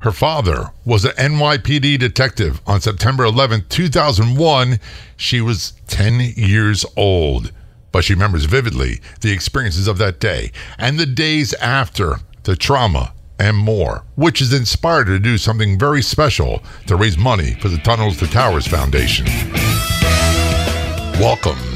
Her father was an NYPD detective. On September 11, 2001, she was 10 years old. But she remembers vividly the experiences of that day and the days after, the trauma, and more, which has inspired her to do something very special to raise money for the Tunnels to Towers Foundation. Welcome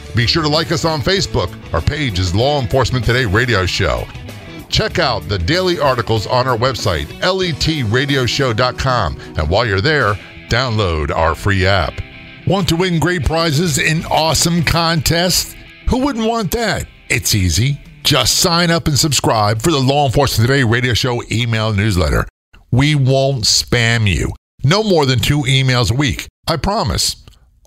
Be sure to like us on Facebook. Our page is Law Enforcement Today Radio Show. Check out the daily articles on our website, letradioshow.com. And while you're there, download our free app. Want to win great prizes in awesome contests? Who wouldn't want that? It's easy. Just sign up and subscribe for the Law Enforcement Today radio show email newsletter. We won't spam you. No more than two emails a week. I promise.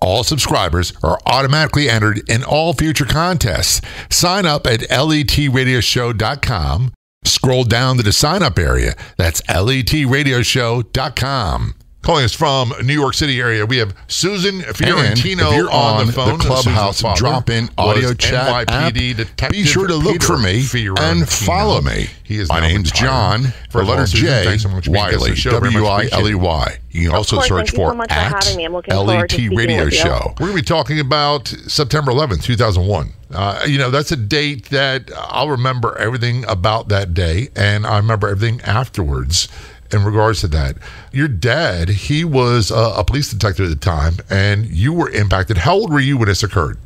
All subscribers are automatically entered in all future contests. Sign up at letradioshow.com. Scroll down to the sign up area. That's letradioshow.com. Calling us from New York City area, we have Susan Fiorentino And if you're on, on the phone. the Clubhouse Susan's drop-in audio chat NYPD app. detective Be sure to look Peter for me Fiorentino. and follow me. He is My now name's retired. John, the First all, letter Susan, J, thanks so much for being a guest on Wiley, the show. Very much W-I-L-E-Y. You can also course, search for so much for at having me. I'm looking forward to LET Radio with you. Show. We're going to be talking about September 11th, 2001. Uh, you know, that's a date that I'll remember everything about that day, and I remember everything afterwards in regards to that. Your dad, he was a, a police detective at the time, and you were impacted. How old were you when this occurred?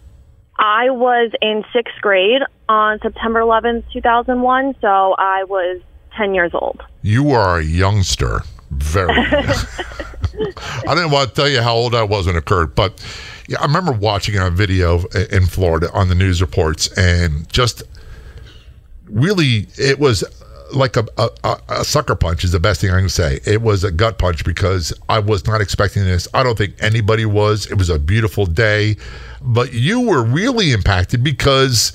I was in sixth grade on September 11th, 2001, so I was 10 years old. You are a youngster. Very. I didn't want to tell you how old I was when it occurred, but yeah, I remember watching a video in Florida on the news reports and just really, it was like a, a, a sucker punch is the best thing I can say. It was a gut punch because I was not expecting this. I don't think anybody was. It was a beautiful day, but you were really impacted because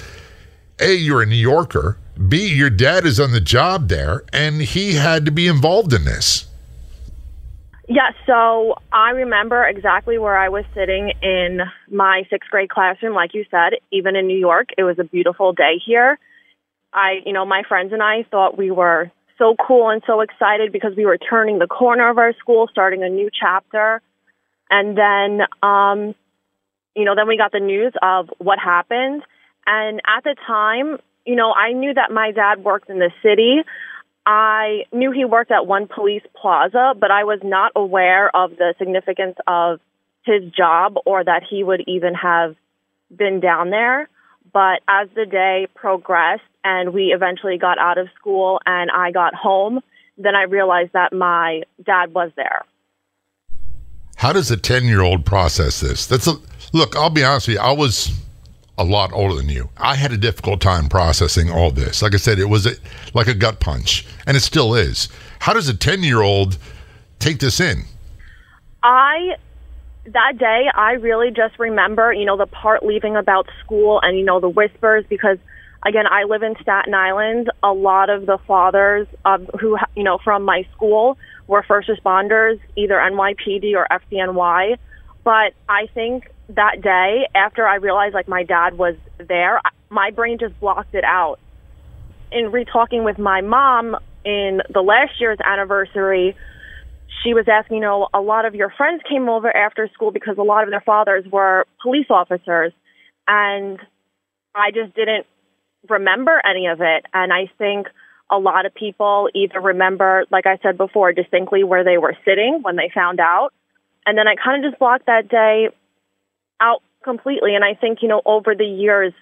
A, you're a New Yorker. B, your dad is on the job there and he had to be involved in this. Yeah, so I remember exactly where I was sitting in my sixth grade classroom. Like you said, even in New York, it was a beautiful day here. I, you know, my friends and I thought we were so cool and so excited because we were turning the corner of our school, starting a new chapter. And then, um, you know, then we got the news of what happened. And at the time, you know, I knew that my dad worked in the city. I knew he worked at one police plaza, but I was not aware of the significance of his job or that he would even have been down there. But as the day progressed and we eventually got out of school and I got home, then I realized that my dad was there. How does a 10 year old process this? That's a look, I'll be honest with you, I was a lot older than you. I had a difficult time processing all this. Like I said, it was a, like a gut punch, and it still is. How does a 10 year old take this in? I that day I really just remember, you know, the part leaving about school and you know the whispers because again, I live in Staten Island. A lot of the fathers um, who you know from my school were first responders, either NYPD or FDNY. But I think that day after I realized like my dad was there, my brain just blocked it out. In re-talking with my mom in the last year's anniversary, she was asking, you know, a lot of your friends came over after school because a lot of their fathers were police officers. And I just didn't remember any of it. And I think a lot of people either remember, like I said before, distinctly where they were sitting when they found out. And then I kind of just blocked that day out completely. And I think, you know, over the years,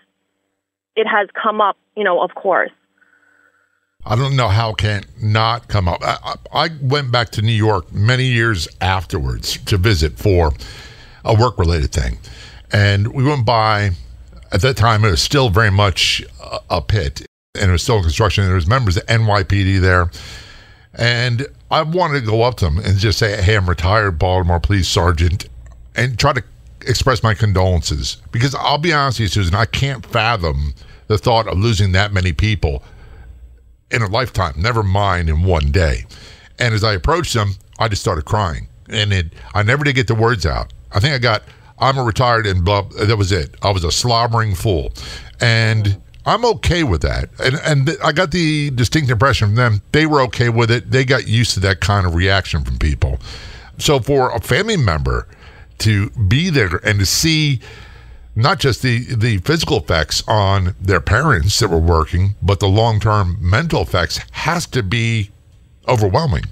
it has come up, you know, of course. I don't know how can not not come up. I, I went back to New York many years afterwards to visit for a work related thing. And we went by, at that time, it was still very much a, a pit and it was still in construction. There was members of NYPD there. And I wanted to go up to them and just say, "Hey, I'm retired Baltimore Police Sergeant," and try to express my condolences. Because I'll be honest with you, Susan, I can't fathom the thought of losing that many people in a lifetime. Never mind in one day. And as I approached them, I just started crying, and it I never did get the words out. I think I got, "I'm a retired," and blah. That was it. I was a slobbering fool, and. I'm okay with that. And and I got the distinct impression from them they were okay with it. They got used to that kind of reaction from people. So for a family member to be there and to see not just the the physical effects on their parents that were working, but the long-term mental effects has to be overwhelming.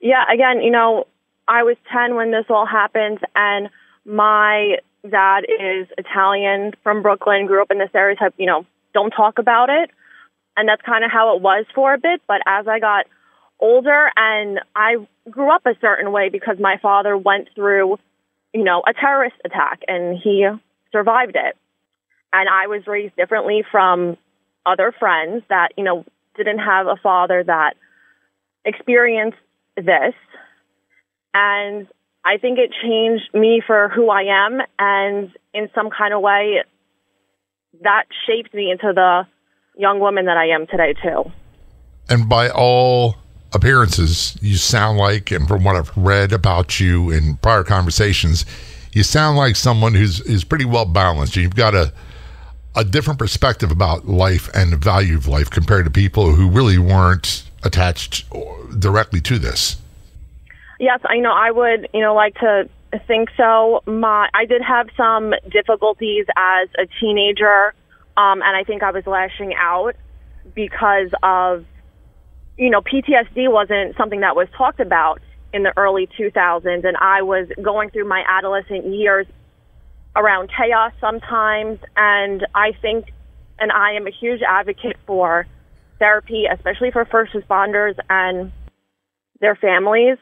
Yeah, again, you know, I was 10 when this all happened, and my dad is Italian from Brooklyn, grew up in this area, stereotype, you know, don't talk about it. And that's kind of how it was for a bit. But as I got older and I grew up a certain way because my father went through, you know, a terrorist attack and he survived it. And I was raised differently from other friends that, you know, didn't have a father that experienced this. And I think it changed me for who I am. And in some kind of way, that shaped me into the young woman that I am today, too. And by all appearances, you sound like, and from what I've read about you in prior conversations, you sound like someone who's is pretty well balanced. You've got a a different perspective about life and the value of life compared to people who really weren't attached directly to this. Yes, I know. I would, you know, like to think so. My, I did have some difficulties as a teenager, um, and I think I was lashing out because of, you know, PTSD wasn't something that was talked about in the early 2000s, and I was going through my adolescent years around chaos sometimes, and I think, and I am a huge advocate for therapy, especially for first responders and their families.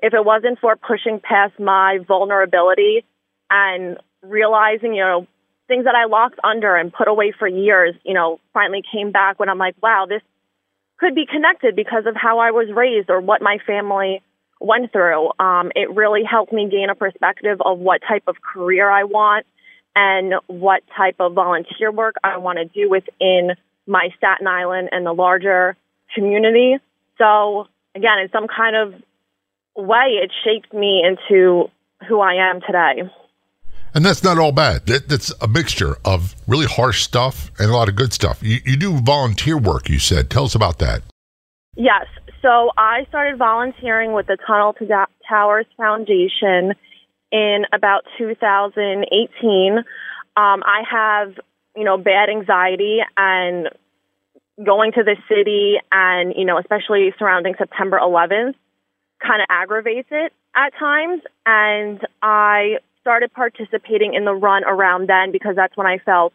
If it wasn't for pushing past my vulnerability and realizing, you know, things that I locked under and put away for years, you know, finally came back when I'm like, wow, this could be connected because of how I was raised or what my family went through. Um, it really helped me gain a perspective of what type of career I want and what type of volunteer work I want to do within my Staten Island and the larger community. So again, in some kind of way, it shaped me into who I am today. And that's not all bad. That, that's a mixture of really harsh stuff and a lot of good stuff. You, you do volunteer work, you said. Tell us about that. Yes. So I started volunteering with the Tunnel to da- Towers Foundation in about 2018. Um, I have, you know, bad anxiety and going to the city and, you know, especially surrounding September 11th kind of aggravates it at times. And I started participating in the run around then because that's when I felt,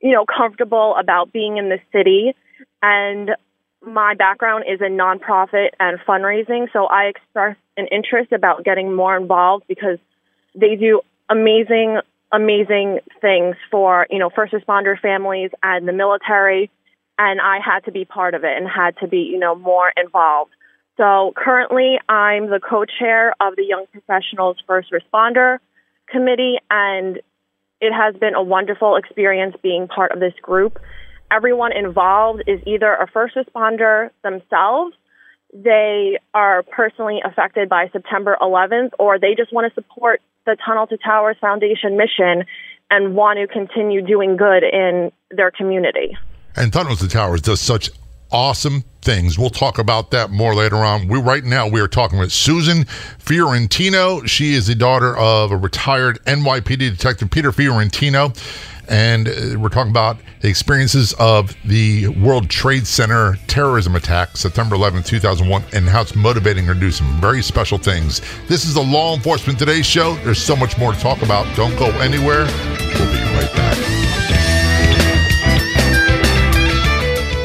you know, comfortable about being in the city. And my background is in nonprofit and fundraising, so I expressed an interest about getting more involved because they do amazing, amazing things for, you know, first responder families and the military. And I had to be part of it and had to be, you know, more involved. So currently, I'm the co chair of the Young Professionals First Responder Committee, and it has been a wonderful experience being part of this group. Everyone involved is either a first responder themselves, they are personally affected by September 11th, or they just want to support the Tunnel to Towers Foundation mission and want to continue doing good in their community. And Tunnels to Towers does such awesome things. We'll talk about that more later on. We right now we are talking with Susan Fiorentino. She is the daughter of a retired NYPD detective Peter Fiorentino. And uh, we're talking about the experiences of the World Trade Center terrorism attack, September 11, 2001, and how it's motivating her to do some very special things. This is the Law Enforcement Today show. There's so much more to talk about. Don't go anywhere. We'll be right back.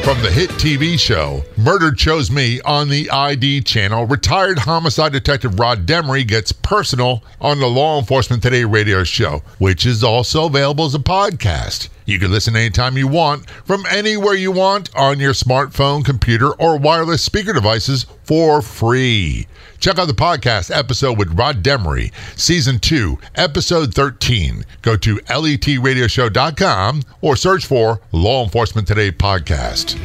From the hit TV show Murder Chose Me on the ID channel, retired homicide detective Rod Demery gets personal on the Law Enforcement Today radio show, which is also available as a podcast. You can listen anytime you want from anywhere you want on your smartphone, computer, or wireless speaker devices for free. Check out the podcast episode with Rod Demery, Season 2, Episode 13. Go to letradioshow.com or search for Law Enforcement Today Podcast.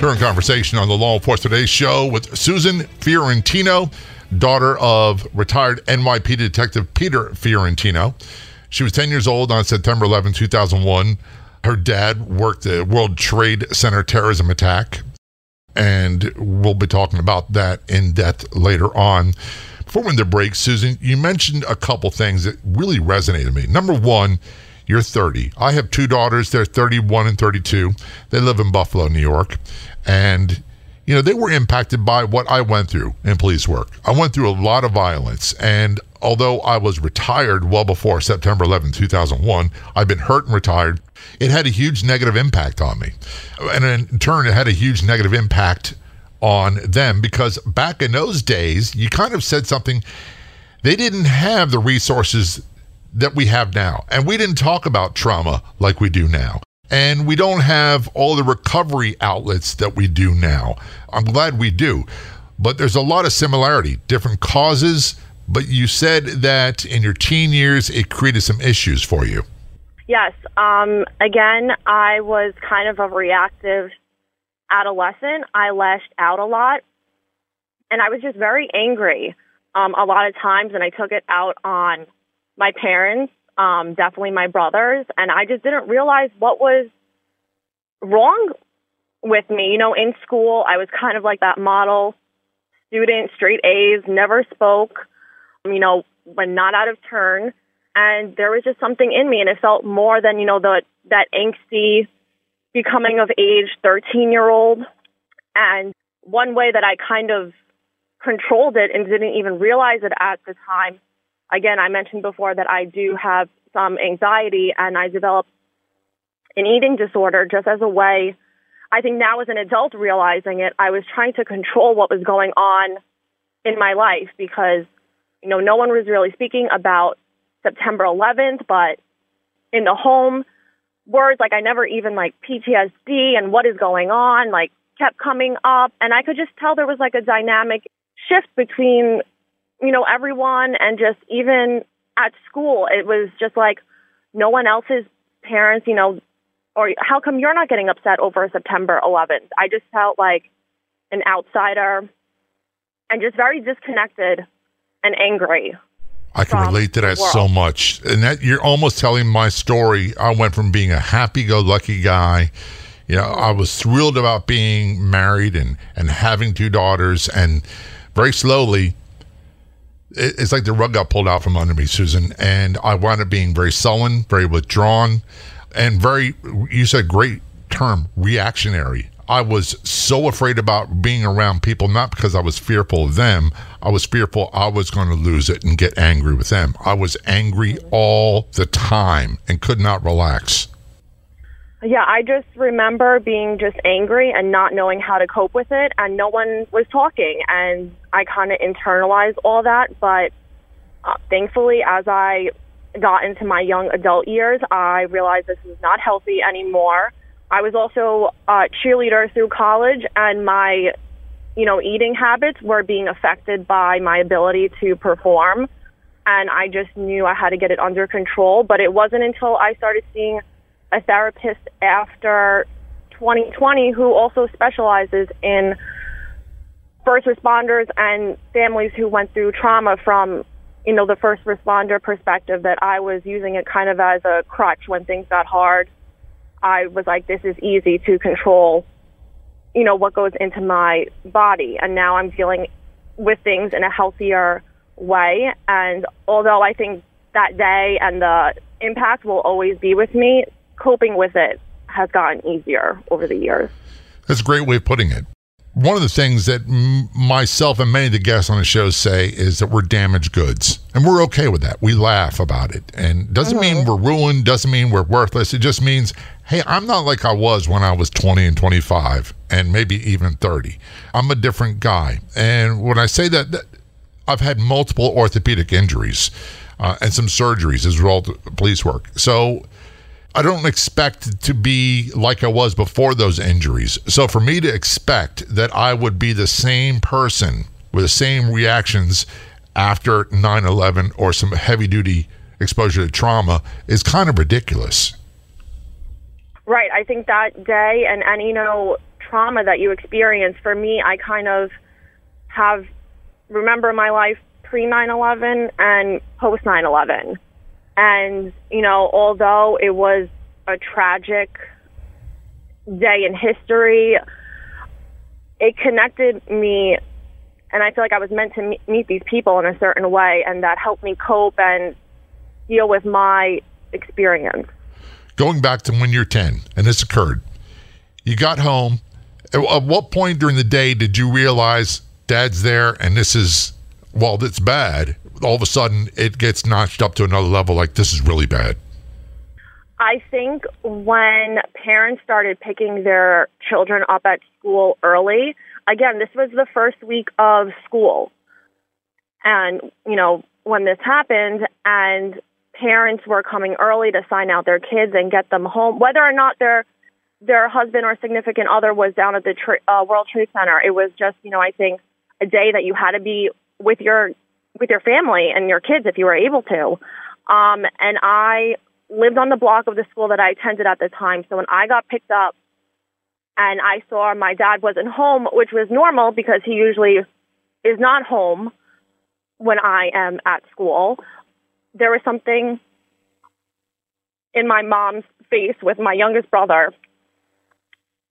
During conversation on the Law Enforcement Today show with Susan Fiorentino, daughter of retired NYPD Detective Peter Fiorentino. She was 10 years old on September 11, 2001. Her dad worked the World Trade Center terrorism attack, and we'll be talking about that in depth later on. Before we went to break, Susan, you mentioned a couple things that really resonated with me. Number one, you're 30. I have two daughters. They're 31 and 32. They live in Buffalo, New York. And, you know, they were impacted by what I went through in police work. I went through a lot of violence. And although I was retired well before September 11, 2001, I've been hurt and retired. It had a huge negative impact on me. And in turn, it had a huge negative impact on them because back in those days, you kind of said something. They didn't have the resources that we have now. And we didn't talk about trauma like we do now. And we don't have all the recovery outlets that we do now. I'm glad we do. But there's a lot of similarity, different causes. But you said that in your teen years, it created some issues for you. Yes. Um, again, I was kind of a reactive adolescent. I lashed out a lot. And I was just very angry um, a lot of times. And I took it out on my parents, um, definitely my brothers, and I just didn't realize what was wrong with me. You know, in school, I was kind of like that model student, straight A's, never spoke, you know, when not out of turn. And there was just something in me, and it felt more than, you know, the that angsty becoming of age 13 year old. And one way that I kind of controlled it and didn't even realize it at the time again, I mentioned before that I do have some anxiety and I developed an eating disorder just as a way. I think now as an adult realizing it, I was trying to control what was going on in my life because, you know, no one was really speaking about September 11th, but in the home, words like I never even like PTSD and what is going on, like kept coming up. And I could just tell there was like a dynamic shift between you know, everyone and just even at school, it was just like no one else's parents, you know, or how come you're not getting upset over September 11th? I just felt like an outsider and just very disconnected and angry. I can relate to that so much. And that you're almost telling my story. I went from being a happy go lucky guy. You know, I was thrilled about being married and, and having two daughters. And very slowly, it's like the rug got pulled out from under me, Susan, and I wound up being very sullen, very withdrawn, and very, you said great term, reactionary. I was so afraid about being around people, not because I was fearful of them. I was fearful I was going to lose it and get angry with them. I was angry all the time and could not relax. Yeah, I just remember being just angry and not knowing how to cope with it, and no one was talking. And I kind of internalized all that. But uh, thankfully, as I got into my young adult years, I realized this was not healthy anymore. I was also a cheerleader through college, and my, you know, eating habits were being affected by my ability to perform. And I just knew I had to get it under control. But it wasn't until I started seeing a therapist after 2020 who also specializes in first responders and families who went through trauma from you know the first responder perspective that I was using it kind of as a crutch when things got hard. I was like this is easy to control you know what goes into my body and now I'm dealing with things in a healthier way and although I think that day and the impact will always be with me coping with it has gotten easier over the years. That's a great way of putting it. One of the things that m- myself and many of the guests on the show say is that we're damaged goods, and we're okay with that. We laugh about it, and doesn't mm-hmm. mean we're ruined. Doesn't mean we're worthless. It just means, hey, I'm not like I was when I was 20 and 25, and maybe even 30. I'm a different guy, and when I say that, that I've had multiple orthopedic injuries uh, and some surgeries as a result of police work. So I don't expect to be like I was before those injuries. So for me to expect that I would be the same person with the same reactions after 9 11 or some heavy duty exposure to trauma is kind of ridiculous. Right. I think that day and any you know trauma that you experience for me, I kind of have remember my life pre 9/11 and post 9/11. And you know, although it was a tragic day in history, it connected me and I feel like I was meant to meet these people in a certain way and that helped me cope and deal with my experience. Going back to when you're 10 and this occurred, you got home. At, at what point during the day did you realize dad's there and this is, well, that's bad? All of a sudden it gets notched up to another level like this is really bad. I think when parents started picking their children up at school early, again, this was the first week of school. And, you know, when this happened and parents were coming early to sign out their kids and get them home, whether or not their their husband or significant other was down at the tra- uh, World Trade Center, it was just, you know, I think a day that you had to be with your with your family and your kids if you were able to. Um, and I lived on the block of the school that I attended at the time. So when I got picked up and I saw my dad wasn't home, which was normal because he usually is not home when I am at school, there was something in my mom's face with my youngest brother,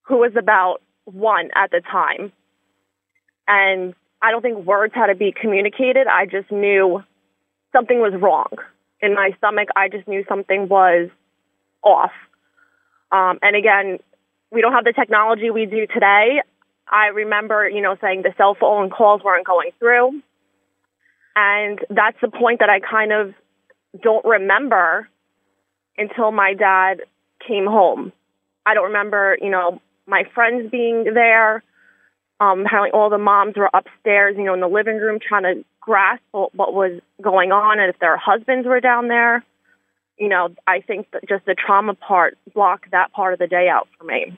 who was about one at the time. And I don't think words had to be communicated. I just knew something was wrong in my stomach. I just knew something was off. Um, and again, we don't have the technology we do today. I remember, you know, saying the cell phone calls weren't going through. And that's the point that I kind of don't remember until my dad came home. I don't remember, you know, my friends being there. Um, apparently all the moms were upstairs, you know, in the living room trying to grasp what was going on and if their husbands were down there. You know, I think that just the trauma part blocked that part of the day out for me.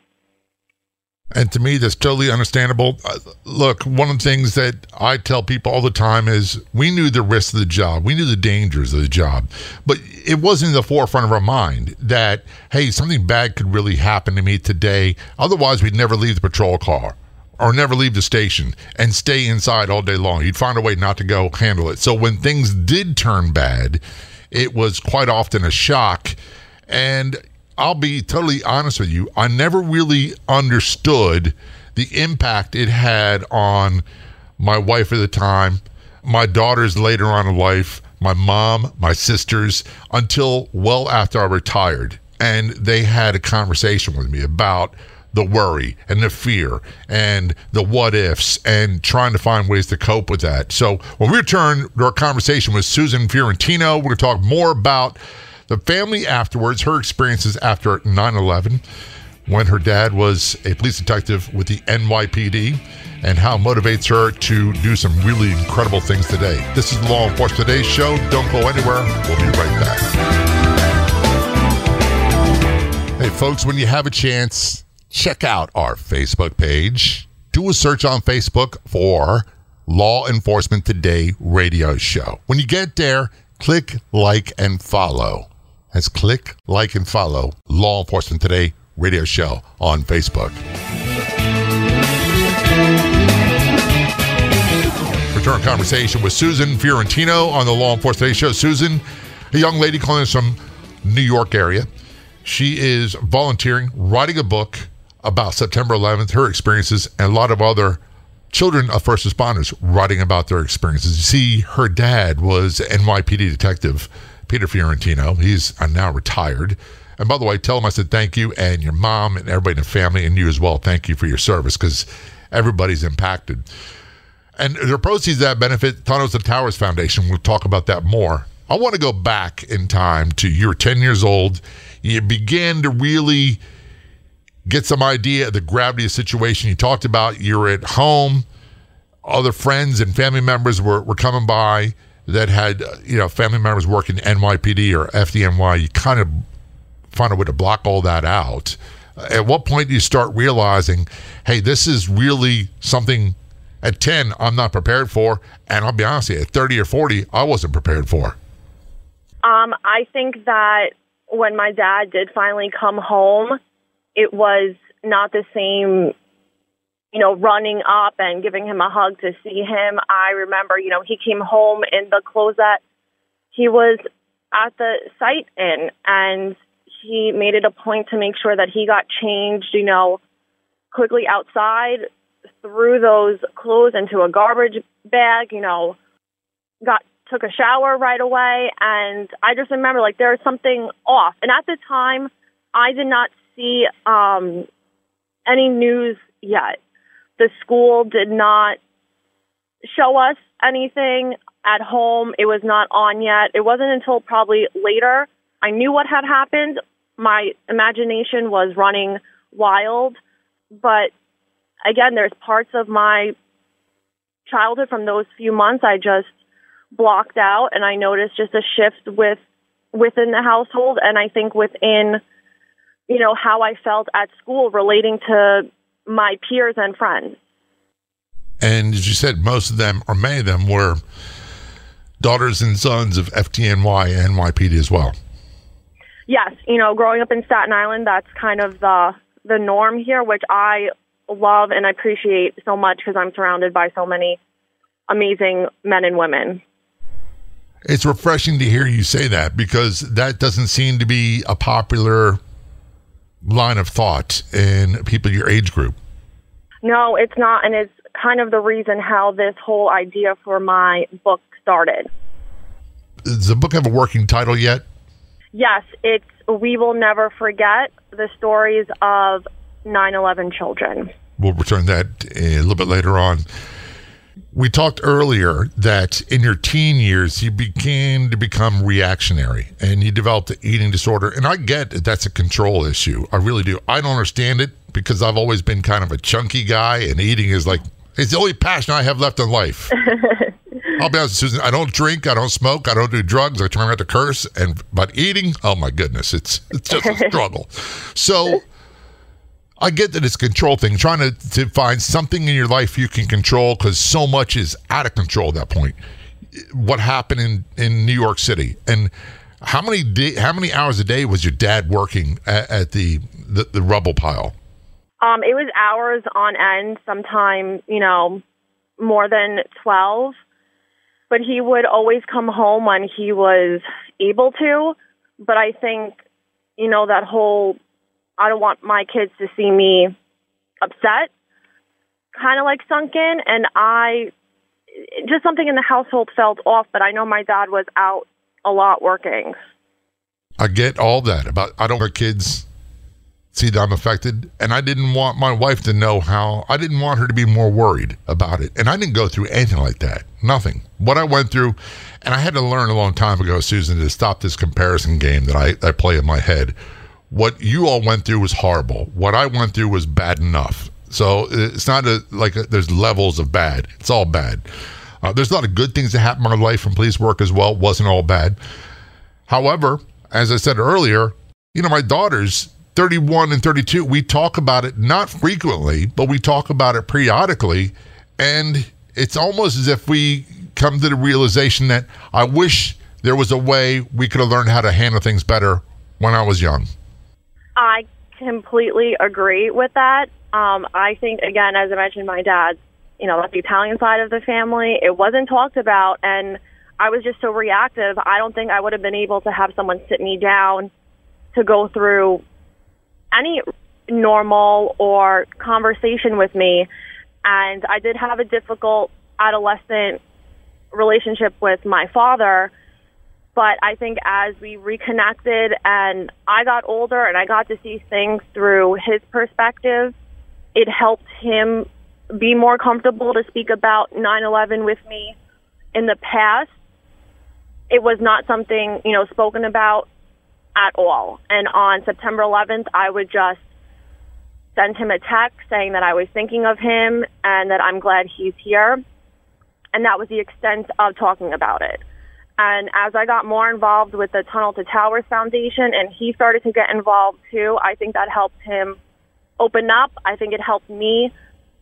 And to me, that's totally understandable. Uh, look, one of the things that I tell people all the time is we knew the risks of the job, we knew the dangers of the job, but it wasn't in the forefront of our mind that, hey, something bad could really happen to me today. Otherwise, we'd never leave the patrol car or never leave the station and stay inside all day long. You'd find a way not to go handle it. So when things did turn bad, it was quite often a shock. And I'll be totally honest with you, I never really understood the impact it had on my wife at the time, my daughters later on in life, my mom, my sisters, until well after I retired. And they had a conversation with me about the worry and the fear and the what ifs and trying to find ways to cope with that. So when we return to our conversation with Susan Fiorentino, we're going to talk more about the family afterwards, her experiences after 9 11, when her dad was a police detective with the NYPD, and how it motivates her to do some really incredible things today. This is the Law Enforcement Today show. Don't go anywhere. We'll be right back. Hey, folks, when you have a chance, check out our Facebook page. Do a search on Facebook for Law Enforcement Today radio show. When you get there, click like and follow. That's click like and follow Law Enforcement Today radio show on Facebook. Return conversation with Susan Fiorentino on the Law Enforcement Today show. Susan, a young lady calling us from New York area. She is volunteering, writing a book about September 11th, her experiences, and a lot of other children of first responders writing about their experiences. You see, her dad was NYPD detective Peter Fiorentino. He's uh, now retired. And by the way, tell him I said thank you, and your mom and everybody in the family, and you as well. Thank you for your service because everybody's impacted. And the proceeds that benefit Tunnels and Towers Foundation. We'll talk about that more. I want to go back in time to you're 10 years old. You began to really get some idea of the gravity of the situation. You talked about you're at home other friends and family members were, were coming by that had you know family members working NYPD or FDNY, you kind of find a way to block all that out. Uh, At what point do you start realizing, hey, this is really something at 10 I'm not prepared for? And I'll be honest you, at 30 or 40, I wasn't prepared for. Um, I think that when my dad did finally come home, it was not the same, you know, running up and giving him a hug to see him. I remember, you know, he came home in the clothes that he was at the site in, and he made it a point to make sure that he got changed, you know, quickly outside, threw those clothes into a garbage bag, you know, got took a shower right away and I just remember like there was something off. And at the time I did not see um any news yet. The school did not show us anything at home. It was not on yet. It wasn't until probably later I knew what had happened. My imagination was running wild, but again, there's parts of my childhood from those few months I just blocked out and I noticed just a shift with within the household and I think within you know how I felt at school relating to my peers and friends. And as you said, most of them, or many of them, were daughters and sons of FDNY and NYPD as well. Yes, you know, growing up in Staten Island, that's kind of the the norm here, which I love and appreciate so much because I'm surrounded by so many amazing men and women. It's refreshing to hear you say that because that doesn't seem to be a popular line of thought in people your age group. No, it's not, and it's kind of the reason how this whole idea for my book started. Does the book have a working title yet? Yes, it's We Will Never Forget the Stories of 9 11 Children. We'll return that a little bit later on. We talked earlier that in your teen years, you began to become reactionary and you developed an eating disorder. And I get that that's a control issue. I really do. I don't understand it because I've always been kind of a chunky guy, and eating is like, it's the only passion I have left in life. I'll be honest, Susan. I don't drink. I don't smoke. I don't do drugs. I try not to curse. And but eating, oh my goodness, it's it's just a struggle. So I get that it's control thing, trying to, to find something in your life you can control because so much is out of control at that point. What happened in, in New York City and how many how many hours a day was your dad working at, at the, the the rubble pile? Um, it was hours on end, sometime, you know, more than 12. But he would always come home when he was able to. But I think, you know, that whole I don't want my kids to see me upset kind of like sunk in. And I just something in the household felt off, but I know my dad was out a lot working. I get all that about I don't want my kids see that I'm affected, and I didn't want my wife to know how. I didn't want her to be more worried about it, and I didn't go through anything like that. Nothing. What I went through, and I had to learn a long time ago, Susan, to stop this comparison game that I, I play in my head. What you all went through was horrible. What I went through was bad enough. So it's not a, like a, there's levels of bad. It's all bad. Uh, there's a lot of good things that happen in my life from police work as well. It Wasn't all bad. However, as I said earlier, you know, my daughters, 31 and 32, we talk about it not frequently, but we talk about it periodically. And it's almost as if we come to the realization that I wish there was a way we could have learned how to handle things better when I was young. I completely agree with that. Um, I think, again, as I mentioned, my dad's, you know, that's the Italian side of the family. It wasn't talked about, and I was just so reactive. I don't think I would have been able to have someone sit me down to go through any normal or conversation with me. And I did have a difficult adolescent relationship with my father. But I think as we reconnected and I got older and I got to see things through his perspective, it helped him be more comfortable to speak about 9/11 with me. In the past, it was not something, you know, spoken about at all. And on September 11th, I would just send him a text saying that I was thinking of him and that I'm glad he's here. and that was the extent of talking about it. And as I got more involved with the Tunnel to Towers Foundation and he started to get involved too, I think that helped him open up. I think it helped me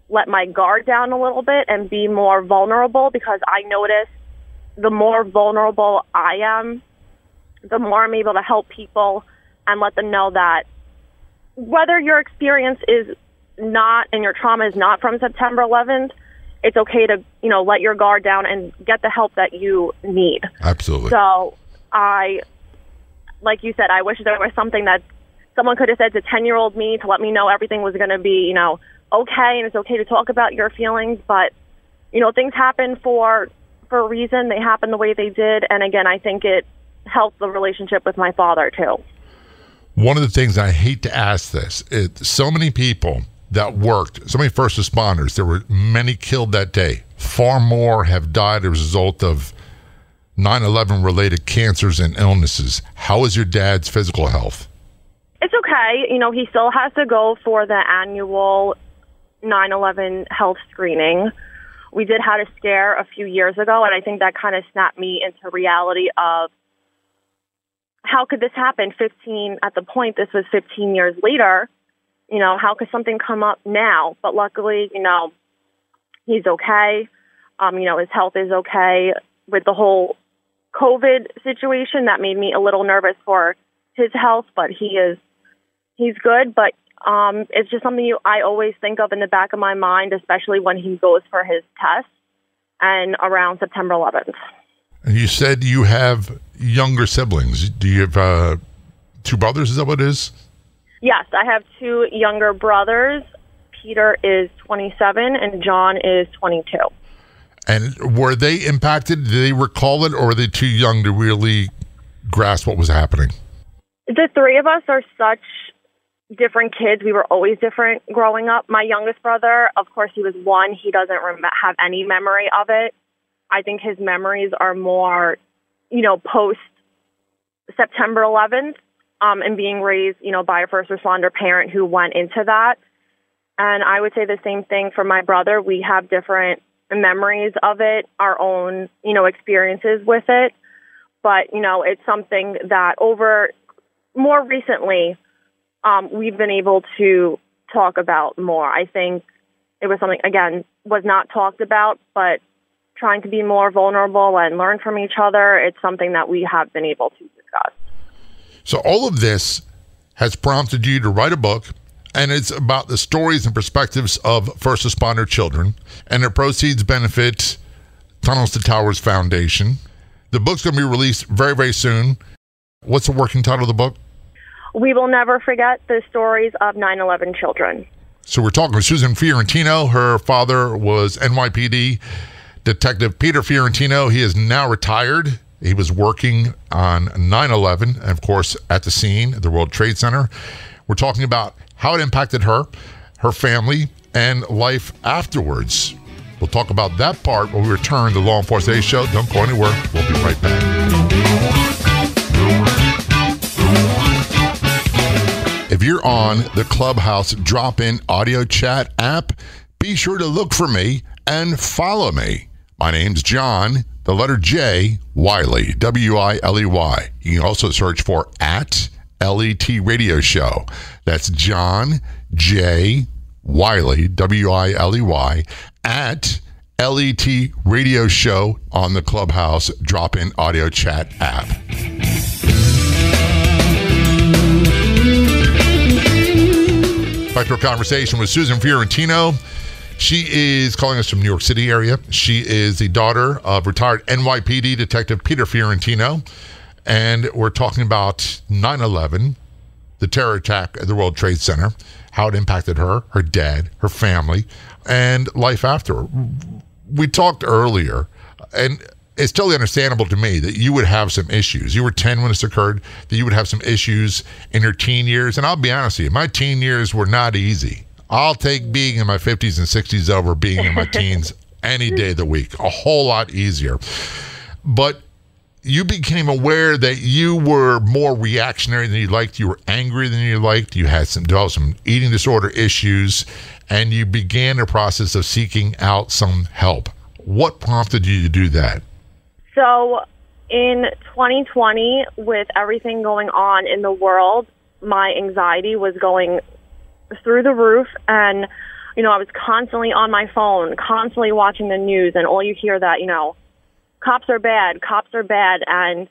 let my guard down a little bit and be more vulnerable because I noticed the more vulnerable I am, the more I'm able to help people and let them know that whether your experience is not and your trauma is not from September 11th, it's okay to, you know, let your guard down and get the help that you need. Absolutely. So I, like you said, I wish there was something that someone could have said to 10 year old me to let me know everything was going to be, you know, okay and it's okay to talk about your feelings. But, you know, things happen for, for a reason. They happen the way they did. And again, I think it helped the relationship with my father too. One of the things I hate to ask this, it, so many people that worked, so many first responders, there were many killed that day. Far more have died as a result of 9 11 related cancers and illnesses. How is your dad's physical health? It's okay. You know, he still has to go for the annual 9 11 health screening. We did have a scare a few years ago, and I think that kind of snapped me into reality of how could this happen 15 at the point this was 15 years later you know how could something come up now but luckily you know he's okay um you know his health is okay with the whole covid situation that made me a little nervous for his health but he is he's good but um it's just something you I always think of in the back of my mind especially when he goes for his test and around September 11th And you said you have younger siblings. Do you have uh, two brothers? Is that what it is? Yes, I have two younger brothers. Peter is 27 and John is 22. And were they impacted? Did they recall it, or were they too young to really grasp what was happening? The three of us are such different kids. We were always different growing up. My youngest brother, of course, he was one. He doesn't rem- have any memory of it. I think his memories are more, you know, post September 11th um, and being raised, you know, by a first responder parent who went into that. And I would say the same thing for my brother. We have different memories of it, our own, you know, experiences with it. But, you know, it's something that over more recently, um, we've been able to talk about more. I think it was something, again, was not talked about, but trying to be more vulnerable and learn from each other, it's something that we have been able to discuss. So all of this has prompted you to write a book, and it's about the stories and perspectives of first responder children, and the proceeds benefit Tunnels to Towers Foundation. The book's going to be released very, very soon. What's the working title of the book? We will never forget the stories of 9 11 children. So we're talking with Susan Fiorentino. Her father was NYPD Detective Peter Fiorentino. He is now retired. He was working on 9 11, and of course, at the scene at the World Trade Center. We're talking about how it impacted her, her family, and life afterwards. We'll talk about that part when we return to Law Enforcement Today Show. Don't go anywhere. We'll be right back. If you're on the Clubhouse drop in audio chat app, be sure to look for me and follow me. My name's John, the letter J, Wiley, W I L E Y. You can also search for at LET Radio Show. That's John J. Wiley, W I L E Y, at LET Radio Show on the Clubhouse drop in audio chat app. Back to our conversation with Susan Fiorentino. She is calling us from New York City area. She is the daughter of retired NYPD Detective Peter Fiorentino. And we're talking about 9 11, the terror attack at the World Trade Center, how it impacted her, her dad, her family, and life after. We talked earlier, and it's totally understandable to me that you would have some issues. You were 10 when this occurred, that you would have some issues in your teen years. And I'll be honest with you, my teen years were not easy. I'll take being in my 50s and 60s over being in my teens any day of the week. A whole lot easier. But you became aware that you were more reactionary than you liked. You were angry than you liked. You had some developed some eating disorder issues, and you began the process of seeking out some help. What prompted you to do that? So, in 2020, with everything going on in the world, my anxiety was going through the roof. And, you know, I was constantly on my phone, constantly watching the news, and all you hear that, you know, cops are bad, cops are bad. And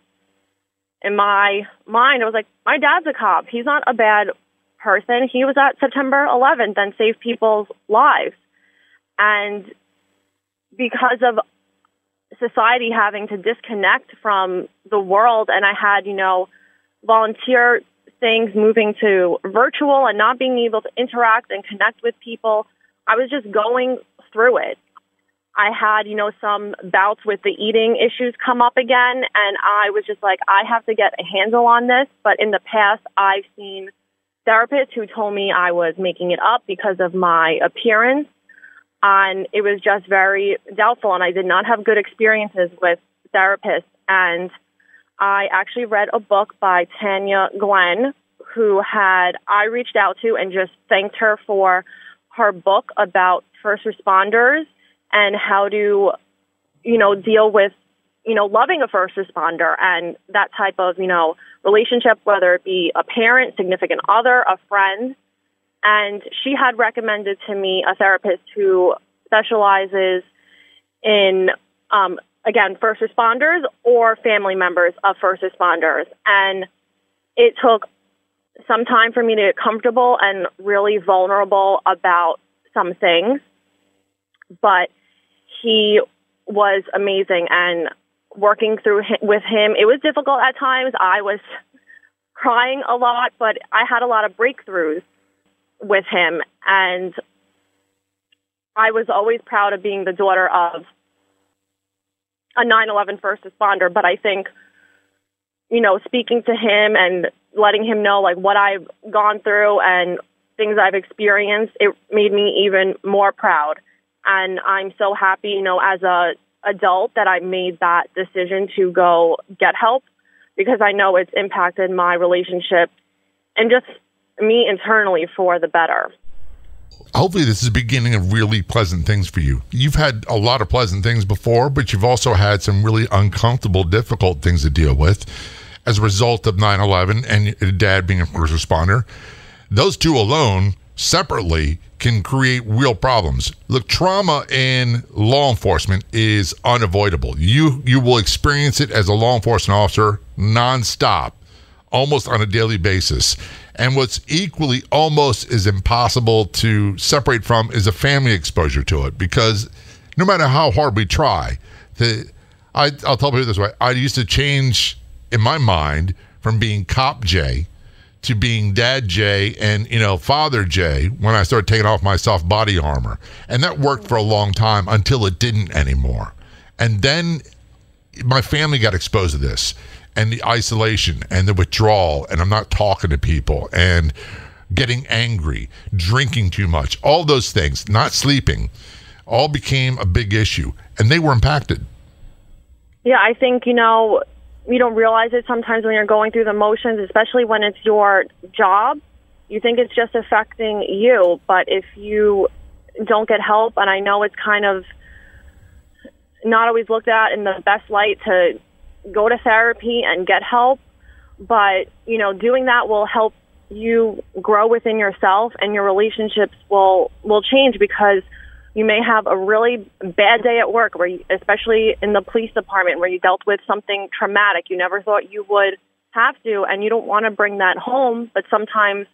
in my mind, I was like, my dad's a cop. He's not a bad person. He was at September 11th and saved people's lives. And because of society having to disconnect from the world, and I had, you know, volunteer things moving to virtual and not being able to interact and connect with people, I was just going through it. I had, you know, some bouts with the eating issues come up again, and I was just like, I have to get a handle on this. But in the past, I've seen therapists who told me I was making it up because of my appearance, and it was just very doubtful, and I did not have good experiences with therapists. And I actually read a book by Tania Glenn, who had I reached out to and just thanked her for her book about first responders and how to, you know, deal with, you know, loving a first responder and that type of, you know, relationship, whether it be a parent, significant other, a friend. And she had recommended to me a therapist who specializes in, um, again, first responders or family members of first responders. And it took some time for me to get comfortable and really vulnerable about some things. But he was amazing and working through him, with him. It was difficult at times. I was crying a lot, but I had a lot of breakthroughs with him and I was always proud of being the daughter of a 9/11 first responder, but I think you know, speaking to him and letting him know like what I've gone through and things I've experienced, it made me even more proud and I'm so happy, you know, as a adult that I made that decision to go get help because I know it's impacted my relationship and just me internally for the better. Hopefully, this is the beginning of really pleasant things for you. You've had a lot of pleasant things before, but you've also had some really uncomfortable, difficult things to deal with as a result of 9 11 and dad being a first responder. Those two alone, separately, can create real problems. Look, trauma in law enforcement is unavoidable. You you will experience it as a law enforcement officer nonstop, almost on a daily basis. And what's equally almost as impossible to separate from is a family exposure to it because no matter how hard we try, the I, I'll tell you this way: I used to change in my mind from being cop Jay to being dad Jay and you know father Jay when I started taking off my soft body armor, and that worked for a long time until it didn't anymore. And then my family got exposed to this, and the isolation and the withdrawal, and I'm not talking to people, and getting angry, drinking too much, all those things, not sleeping, all became a big issue, and they were impacted. Yeah, I think you know you don't realize it sometimes when you're going through the motions, especially when it's your job. You think it's just affecting you, but if you don't get help, and I know it's kind of not always looked at in the best light to go to therapy and get help, but you know, doing that will help you grow within yourself and your relationships will will change because you may have a really bad day at work, where you, especially in the police department, where you dealt with something traumatic you never thought you would have to, and you don't want to bring that home. But sometimes,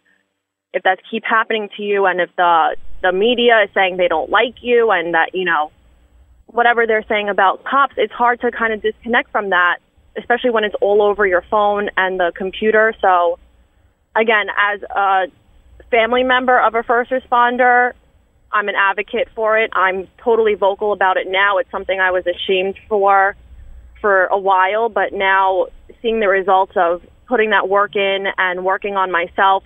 if that keeps happening to you, and if the the media is saying they don't like you, and that you know whatever they're saying about cops, it's hard to kind of disconnect from that, especially when it's all over your phone and the computer. So, again, as a family member of a first responder, I'm an advocate for it. I'm totally vocal about it now. It's something I was ashamed for for a while, but now seeing the results of putting that work in and working on myself,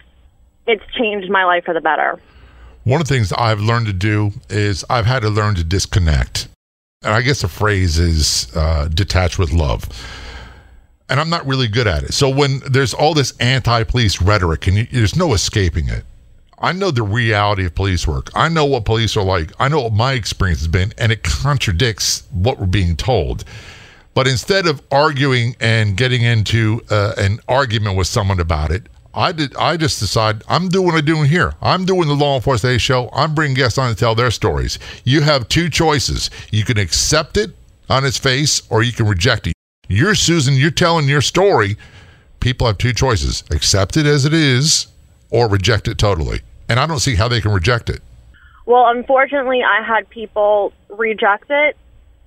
it's changed my life for the better. One of the things I've learned to do is I've had to learn to disconnect. And I guess the phrase is uh, detach with love. And I'm not really good at it. So when there's all this anti police rhetoric and you, there's no escaping it, I know the reality of police work. I know what police are like. I know what my experience has been, and it contradicts what we're being told. But instead of arguing and getting into uh, an argument with someone about it, I did. I just decide I'm doing what I'm doing here. I'm doing the Law Enforcement show. I'm bringing guests on to tell their stories. You have two choices. You can accept it on its face, or you can reject it. You're Susan. You're telling your story. People have two choices: accept it as it is, or reject it totally. And I don't see how they can reject it. Well, unfortunately, I had people reject it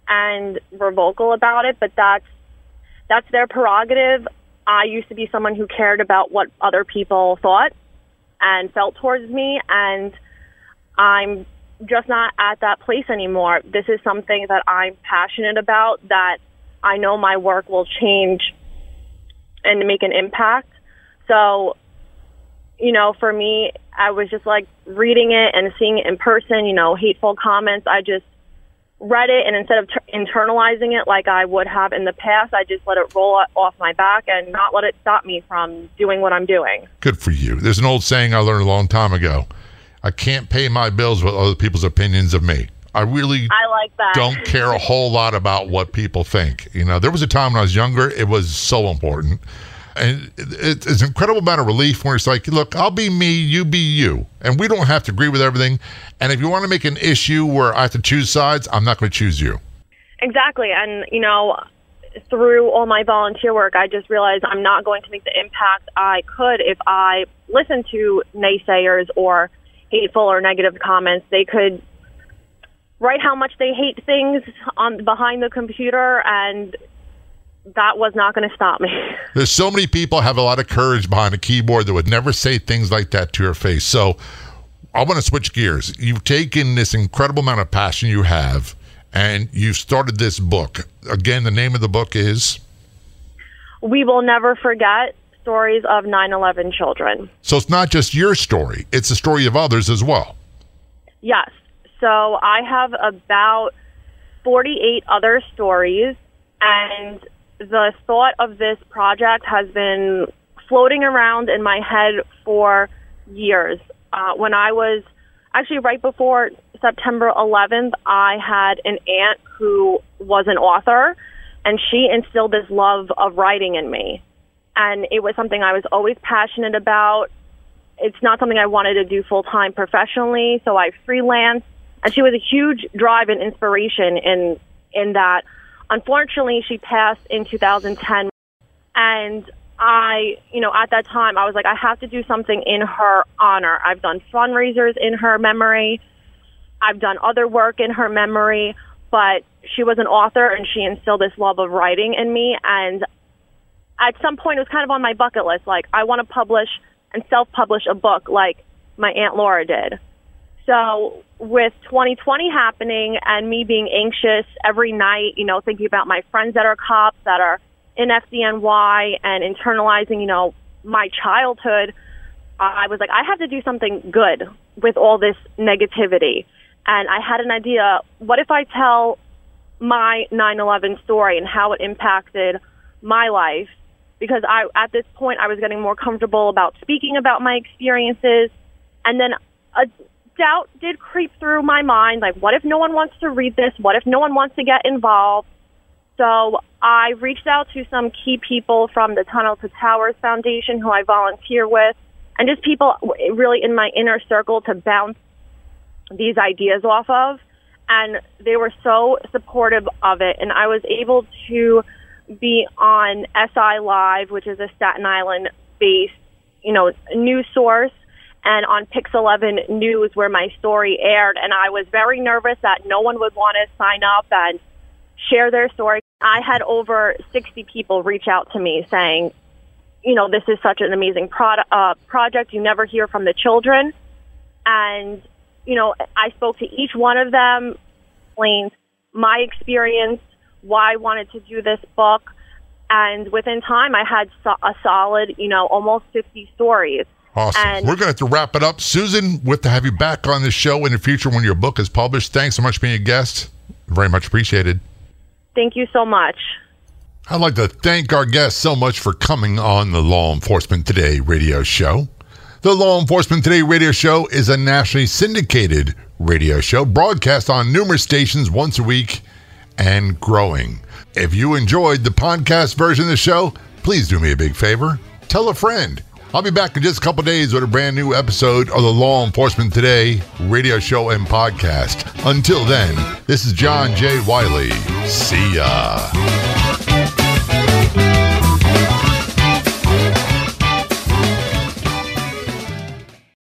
and were vocal about it, but that's that's their prerogative. I used to be someone who cared about what other people thought and felt towards me, and I'm just not at that place anymore. This is something that I'm passionate about, that I know my work will change and make an impact. So, you know, for me, I was just like reading it and seeing it in person, you know, hateful comments. I just read it and instead of t- internalizing it like I would have in the past, I just let it roll off my back and not let it stop me from doing what I'm doing. Good for you. There's an old saying I learned a long time ago. I can't pay my bills with other people's opinions of me. I really I like that. don't care a whole lot about what people think. You know, there was a time when I was younger, it was so important. And it- it's an incredible amount of relief when it's like, look, I'll be me, you be you. And we don't have to agree with everything. And if you want to make an issue where I have to choose sides, I'm not going to choose you. Exactly. And, you know, through all my volunteer work, I just realized I'm not going to make the impact I could if I listen to naysayers or hateful or negative comments. They could write how much they hate things on behind the computer and that was not going to stop me. There's so many people have a lot of courage behind a keyboard that would never say things like that to your face. So I want to switch gears. You've taken this incredible amount of passion you have and you've started this book. Again, the name of the book is we will never forget stories of 9/11 children. so it's not just your story, it's the story of others as well. Yes. So I have about 48 other stories, and the thought of this project has been floating around in my head for years. Uh, when I was actually right before September 11th, I had an aunt who was an author, and she instilled this love of writing in me. And it was something I was always passionate about it's not something I wanted to do full time professionally, so I freelanced. And she was a huge drive and inspiration in in that. Unfortunately, she passed in 2010, and I, you know, at that time, I was like, I have to do something in her honor. I've done fundraisers in her memory. I've done other work in her memory, but she was an author and she instilled this love of writing in me. And at some point, it was kind of on my bucket list. Like, I want to publish and self-publish a book like my aunt Laura did. So with 2020 happening and me being anxious every night, you know, thinking about my friends that are cops that are in FDNY and internalizing, you know, my childhood, I was like, I have to do something good with all this negativity. And I had an idea. What if I tell my 9/11 story and how it impacted my life? Because I, at this point, I was getting more comfortable about speaking about my experiences, and then a doubt did creep through my mind. Like, what if no one wants to read this? What if no one wants to get involved? So I reached out to some key people from the Tunnel to Towers Foundation who I volunteer with, and just people really in my inner circle to bounce these ideas off of. And they were so supportive of it. And I was able to be on SI Live, which is a Staten Island based, you know, news source, and on Pix 11 News, where my story aired. And I was very nervous that no one would want to sign up and share their story. I had over 60 people reach out to me saying, you know, this is such an amazing product, uh, project. You never hear from the children. And, you know, I spoke to each one of them, explained my experience, why I wanted to do this book. And within time, I had so- a solid, you know, almost 50 stories. Awesome. And- We're going to have to wrap it up. Susan, with to have you back on the show in the future when your book is published. Thanks so much for being a guest. Very much appreciated. Thank you so much. I'd like to thank our guests so much for coming on the Law Enforcement Today radio show. The Law Enforcement Today radio show is a nationally syndicated radio show broadcast on numerous stations once a week and growing. If you enjoyed the podcast version of the show, please do me a big favor. Tell a friend. I'll be back in just a couple days with a brand new episode of the Law Enforcement Today radio show and podcast. Until then, this is John J. Wiley. See ya.